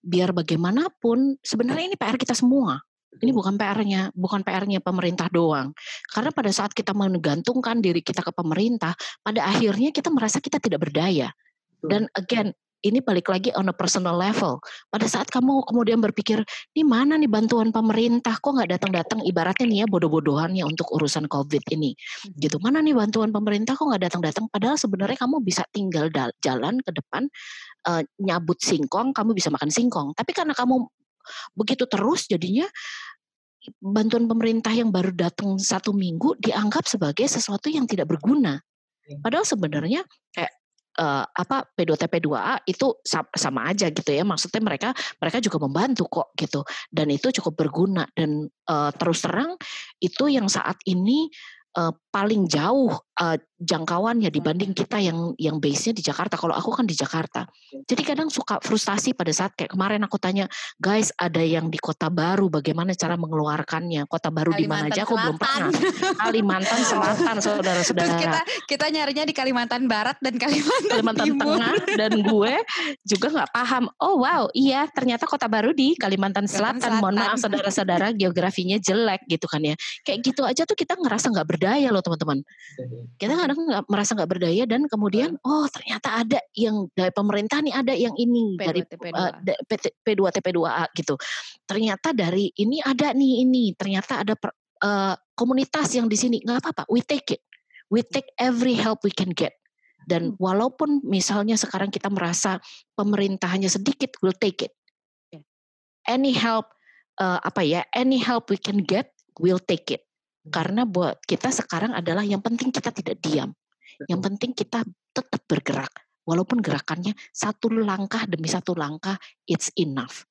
biar bagaimanapun sebenarnya ini PR kita semua ini bukan PR-nya, bukan PR-nya pemerintah doang. Karena pada saat kita menggantungkan diri kita ke pemerintah, pada akhirnya kita merasa kita tidak berdaya. Dan again, ini balik lagi on a personal level. Pada saat kamu kemudian berpikir, di mana nih bantuan pemerintah? Kok nggak datang-datang? Ibaratnya nih ya bodoh-bodohannya untuk urusan COVID ini. Gitu. Mana nih bantuan pemerintah? Kok nggak datang-datang? Padahal sebenarnya kamu bisa tinggal jalan ke depan, uh, nyabut singkong, kamu bisa makan singkong. Tapi karena kamu begitu terus jadinya bantuan pemerintah yang baru datang satu minggu dianggap sebagai sesuatu yang tidak berguna. Iya. Padahal sebenarnya kayak uh, apa P2TP2A itu sama, aja gitu ya. Maksudnya mereka mereka juga membantu kok gitu. Dan itu cukup berguna dan uh, terus terang itu yang saat ini uh, paling jauh uh, jangkauannya dibanding kita yang yang base-nya di Jakarta. Kalau aku kan di Jakarta. Jadi kadang suka frustasi pada saat kayak kemarin aku tanya, guys ada yang di Kota Baru, bagaimana cara mengeluarkannya? Kota Baru di mana aja? Aku belum pernah. Kalimantan Selatan, saudara-saudara. Terus kita kita nyarinya di Kalimantan Barat dan Kalimantan, Kalimantan Timur. Tengah dan gue juga nggak paham. Oh wow, iya ternyata Kota Baru di Kalimantan Selatan. Selatan. Mohon maaf saudara-saudara, geografinya jelek gitu kan ya. Kayak gitu aja tuh kita ngerasa nggak berdaya loh teman-teman. Kita kadang nggak merasa nggak berdaya dan kemudian oh ternyata ada yang dari pemerintah nih ada yang ini P2, dari P2. Uh, P2 TP2A gitu. Ternyata dari ini ada nih ini. Ternyata ada per, uh, komunitas yang di sini nggak apa-apa. We take it. We take every help we can get. Dan hmm. walaupun misalnya sekarang kita merasa pemerintahnya sedikit, we'll take it. Any help uh, apa ya? Any help we can get, we'll take it karena buat kita sekarang adalah yang penting kita tidak diam. Yang penting kita tetap bergerak. Walaupun gerakannya satu langkah demi satu langkah, it's enough.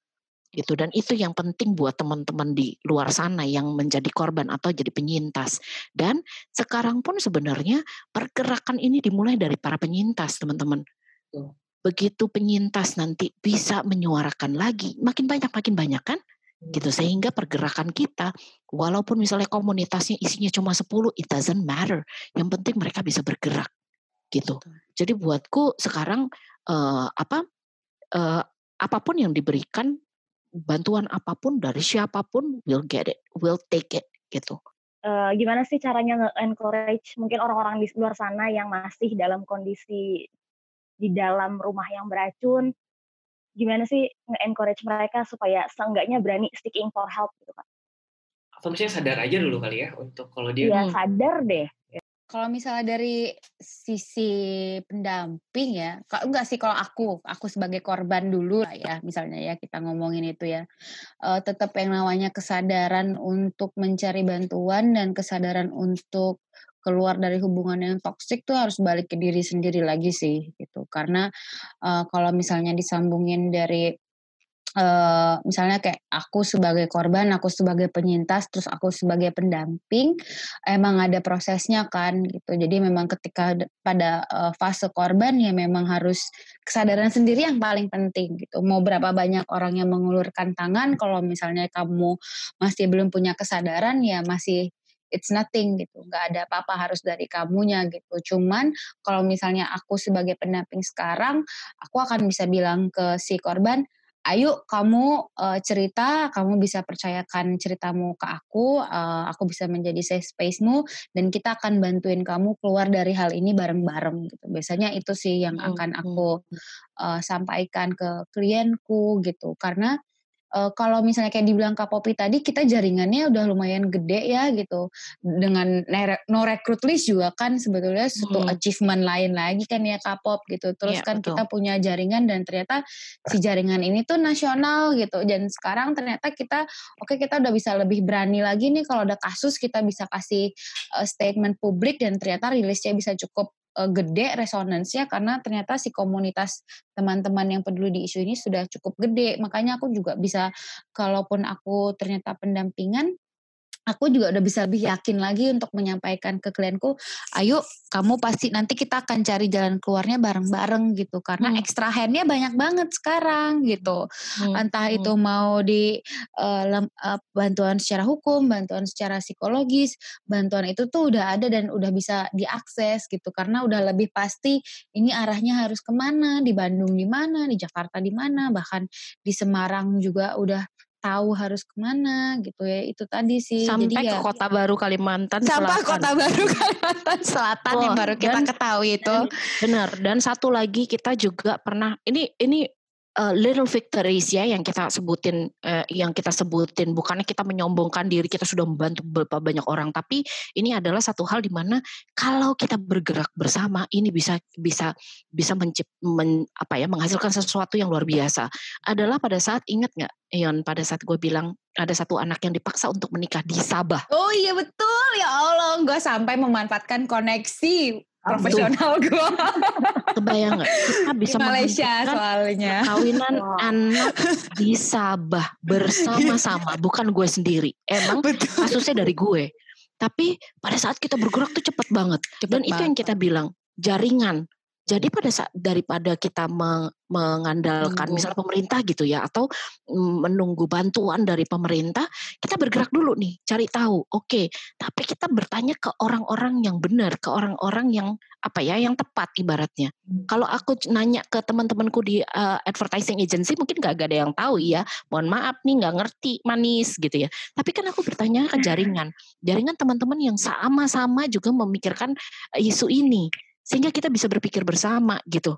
Gitu. Dan itu yang penting buat teman-teman di luar sana yang menjadi korban atau jadi penyintas. Dan sekarang pun sebenarnya pergerakan ini dimulai dari para penyintas, teman-teman. Begitu penyintas nanti bisa menyuarakan lagi, makin banyak makin banyak kan? Gitu. Sehingga pergerakan kita walaupun misalnya komunitasnya isinya cuma 10 it doesn't matter. Yang penting mereka bisa bergerak gitu. Jadi buatku sekarang uh, apa uh, apa pun yang diberikan bantuan apa pun dari siapa pun will get it will take it gitu. Uh, gimana sih caranya nge-encourage mungkin orang-orang di luar sana yang masih dalam kondisi di dalam rumah yang beracun gimana sih nge-encourage mereka supaya seenggaknya berani sticking for help gitu kan? Atau misalnya sadar aja dulu kali ya untuk kalau dia Iya, sadar deh. Kalau misalnya dari sisi pendamping ya, kalau enggak sih kalau aku, aku sebagai korban dulu ya, misalnya ya kita ngomongin itu ya, uh, tetap yang namanya kesadaran untuk mencari bantuan dan kesadaran untuk keluar dari hubungan yang toksik tuh harus balik ke diri sendiri lagi sih gitu karena uh, kalau misalnya disambungin dari uh, misalnya kayak aku sebagai korban, aku sebagai penyintas, terus aku sebagai pendamping, emang ada prosesnya kan gitu. Jadi memang ketika pada uh, fase korban ya memang harus kesadaran sendiri yang paling penting gitu. Mau berapa banyak orang yang mengulurkan tangan, kalau misalnya kamu masih belum punya kesadaran ya masih it's nothing gitu nggak ada apa-apa harus dari kamunya gitu cuman kalau misalnya aku sebagai pendamping sekarang aku akan bisa bilang ke si korban ayo kamu uh, cerita, kamu bisa percayakan ceritamu ke aku, uh, aku bisa menjadi safe space-mu dan kita akan bantuin kamu keluar dari hal ini bareng-bareng gitu. Biasanya itu sih yang akan aku uh, sampaikan ke klienku gitu. Karena uh, kalau misalnya kayak dibilang Kak Popi tadi kita jaringannya udah lumayan gede ya gitu dengan no recruit list juga kan sebetulnya suatu hmm. achievement lain lagi kan ya Kak Pop gitu terus ya, kan betul. kita punya jaringan dan ternyata si jaringan ini tuh nasional gitu dan sekarang ternyata kita oke okay, kita udah bisa lebih berani lagi nih kalau ada kasus kita bisa kasih uh, statement publik dan ternyata rilisnya bisa cukup uh, gede resonansinya karena ternyata si komunitas teman-teman yang peduli di isu ini sudah cukup gede. Makanya aku juga bisa kalaupun aku ternyata pendampingan aku juga udah bisa lebih yakin lagi untuk menyampaikan ke klienku, ayo kamu pasti nanti kita akan cari jalan keluarnya bareng-bareng gitu karena hmm. extra handnya banyak banget sekarang gitu, hmm. entah hmm. itu mau di uh, uh, bantuan secara hukum, bantuan secara psikologis, bantuan itu tuh udah ada dan udah bisa diakses gitu karena udah lebih pasti ini arahnya harus ke mana di Bandung di mana, di Jakarta di mana, bahkan di Semarang juga udah tahu harus ke mana gitu ya. Itu tadi sih. Sampai Jadi ke ya, kota baru Kalimantan sampai Selatan. kota baru Kalimantan Selatan oh, yang baru kita dan, ketahui itu. benar. Dan satu lagi kita juga pernah ini ini uh, little victories ya yang kita sebutin uh, yang kita sebutin. Bukannya kita menyombongkan diri kita sudah membantu beberapa banyak orang tapi ini adalah satu hal di mana kalau kita bergerak bersama ini bisa bisa bisa mencip men, apa ya menghasilkan sesuatu yang luar biasa. Adalah pada saat ingat nggak Ion pada saat gue bilang ada satu anak yang dipaksa untuk menikah di Sabah. Oh iya betul. Ya Allah, gue sampai memanfaatkan koneksi profesional gue. Kebayang gak? Kita bisa di Malaysia soalnya. Kawinan oh. anak di Sabah bersama-sama, bukan gue sendiri. Emang Betul. kasusnya dari gue. Tapi pada saat kita bergerak tuh cepet banget. Cepet Dan banget. itu yang kita bilang, jaringan. Jadi pada saat daripada kita mengandalkan misalnya pemerintah gitu ya atau menunggu bantuan dari pemerintah, kita bergerak dulu nih, cari tahu. Oke, okay, tapi kita bertanya ke orang-orang yang benar, ke orang-orang yang apa ya, yang tepat ibaratnya. Hmm. Kalau aku nanya ke teman-temanku di uh, advertising agency mungkin gak, ada yang tahu ya. Mohon maaf nih nggak ngerti manis gitu ya. Tapi kan aku bertanya ke jaringan, jaringan teman-teman yang sama-sama juga memikirkan isu ini sehingga kita bisa berpikir bersama gitu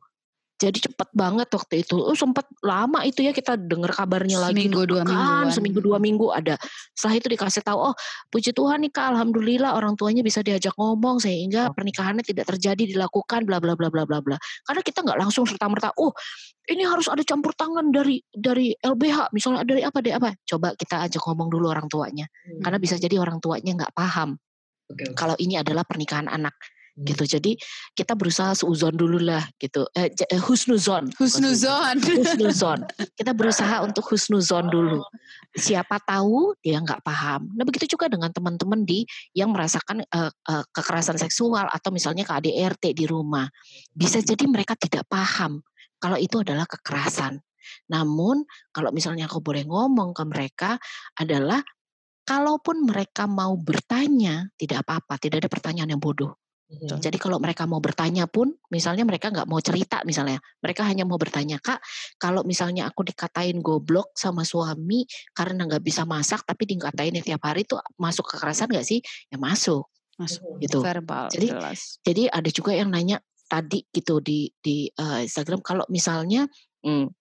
jadi cepet banget waktu itu oh sempat lama itu ya kita dengar kabarnya lagi seminggu dua minggu seminggu dua minggu ada setelah itu dikasih tahu oh puji Tuhan nih kak alhamdulillah orang tuanya bisa diajak ngomong sehingga oh. pernikahannya tidak terjadi dilakukan bla bla bla bla bla bla karena kita nggak langsung serta merta oh ini harus ada campur tangan dari dari LBH misalnya dari apa dari apa coba kita ajak ngomong dulu orang tuanya hmm. karena bisa jadi orang tuanya nggak paham okay, okay. kalau ini adalah pernikahan anak. Gitu. Jadi kita berusaha seuzon dulu lah gitu. Eh, eh husnuzon husnuzon. Husnuzon. Kita berusaha untuk husnuzon dulu. Siapa tahu dia nggak paham. Nah begitu juga dengan teman-teman di yang merasakan uh, uh, kekerasan seksual atau misalnya KDRT di rumah. Bisa jadi mereka tidak paham kalau itu adalah kekerasan. Namun kalau misalnya aku boleh ngomong ke mereka adalah kalaupun mereka mau bertanya tidak apa-apa tidak ada pertanyaan yang bodoh Hmm. Jadi kalau mereka mau bertanya pun, misalnya mereka nggak mau cerita misalnya, mereka hanya mau bertanya kak, kalau misalnya aku dikatain goblok sama suami karena nggak bisa masak, tapi dikatain tiap hari itu masuk kekerasan nggak sih? Ya masuk, masuk gitu. Verbal, jadi, jelas. jadi ada juga yang nanya tadi gitu di di uh, Instagram, kalau misalnya hmm,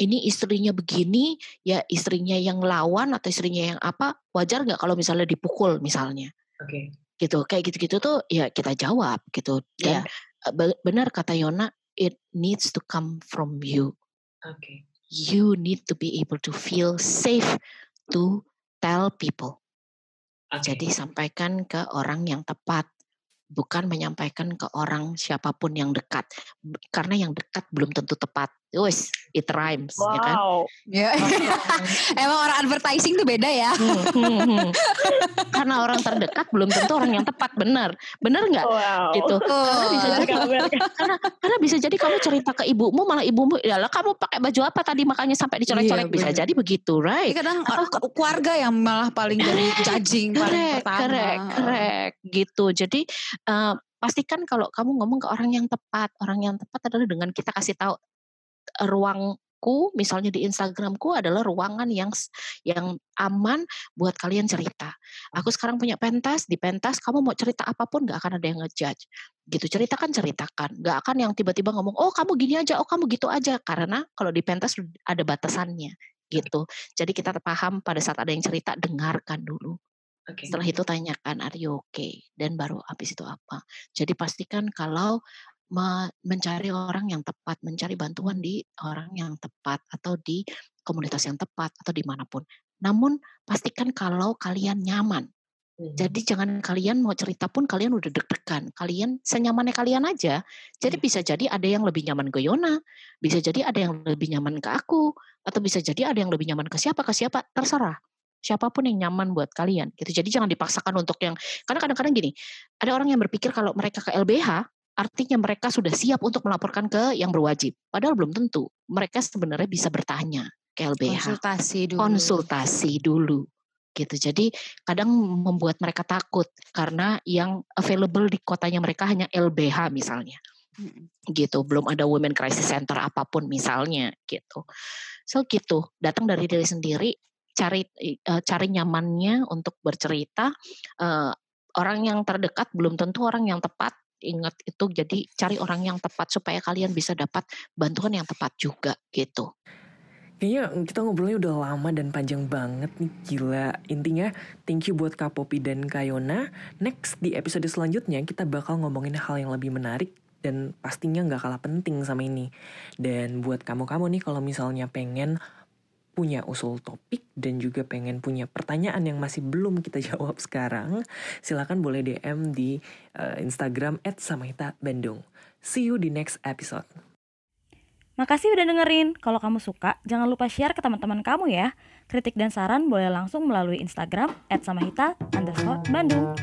ini istrinya begini, ya istrinya yang lawan atau istrinya yang apa, wajar nggak kalau misalnya dipukul misalnya? Oke. Okay gitu kayak gitu-gitu tuh ya kita jawab gitu dan yeah. benar kata Yona it needs to come from you okay. you need to be able to feel safe to tell people okay. jadi sampaikan ke orang yang tepat bukan menyampaikan ke orang siapa pun yang dekat karena yang dekat belum tentu tepat Wes, it rhymes, wow. ya kan? Ya. Emang orang advertising tuh beda ya. Hmm, hmm, hmm. Karena orang terdekat belum tentu orang yang tepat, benar, benar nggak? Wow. Gitu. Oh. Karena bisa jadi, karena, karena bisa jadi kamu cerita ke ibumu, malah ibumu, ya lah kamu pakai baju apa tadi makanya sampai dicolek-colek, iya, bisa jadi begitu, right? Kadang Atau, keluarga yang malah paling jadi judging paling pertama. Correct, correct, gitu. Jadi pastikan kalau kamu ngomong ke orang yang tepat, orang yang tepat adalah dengan kita kasih tahu ruangku misalnya di Instagramku adalah ruangan yang yang aman buat kalian cerita. Aku sekarang punya pentas, di pentas kamu mau cerita apa pun gak akan ada yang ngejudge. Gitu ceritakan ceritakan, gak akan yang tiba-tiba ngomong oh kamu gini aja, oh kamu gitu aja karena kalau di pentas ada batasannya gitu. Jadi kita paham pada saat ada yang cerita dengarkan dulu. Okay. Setelah itu tanyakan are you okay dan baru habis itu apa. Jadi pastikan kalau mencari orang yang tepat, mencari bantuan di orang yang tepat atau di komunitas yang tepat atau di mana pun. Namun pastikan kalau kalian nyaman. Jadi jangan kalian mau cerita pun kalian udah deg-degan. Kalian senyamannya kalian aja. Jadi iya. bisa jadi ada yang lebih nyaman ke Yona, bisa jadi ada yang lebih nyaman ke aku, atau bisa jadi ada yang lebih nyaman ke siapa ke siapa, terserah. Siapa pun yang nyaman buat kalian. Gitu. Jadi jangan dipaksakan untuk yang karena kadang-kadang gini, ada orang yang berpikir kalau mereka ke LBH artinya mereka sudah siap untuk melaporkan ke yang berwajib. Padahal belum tentu. Mereka sebenarnya bisa bertanya ke LBH. Konsultasi dulu. Konsultasi dulu. Gitu. Jadi kadang membuat mereka takut karena yang available di kotanya mereka hanya LBH misalnya. Gitu, belum ada women crisis center apa pun misalnya gitu. So gitu, datang dari diri sendiri, cari uh, cari nyamannya untuk bercerita. Uh, orang yang terdekat belum tentu orang yang tepat ingat itu jadi cari orang yang tepat supaya kalian bisa dapat bantuan yang tepat juga gitu. Kayaknya kita ngobrolnya udah lama dan panjang banget nih gila. Intinya thank you buat Kak Popi dan Kayona. Next di episode selanjutnya kita bakal ngomongin hal yang lebih menarik dan pastinya nggak kalah penting sama ini. Dan buat kamu-kamu nih kalau misalnya pengen punya usul topik dan juga pengen punya pertanyaan yang masih belum kita jawab sekarang, silakan boleh DM di uh, Instagram @samaita_bandung. See you di next episode. Makasih udah dengerin. Kalau kamu suka, jangan lupa share ke teman-teman kamu ya. Kritik dan saran boleh langsung melalui Instagram @samahita_bandung.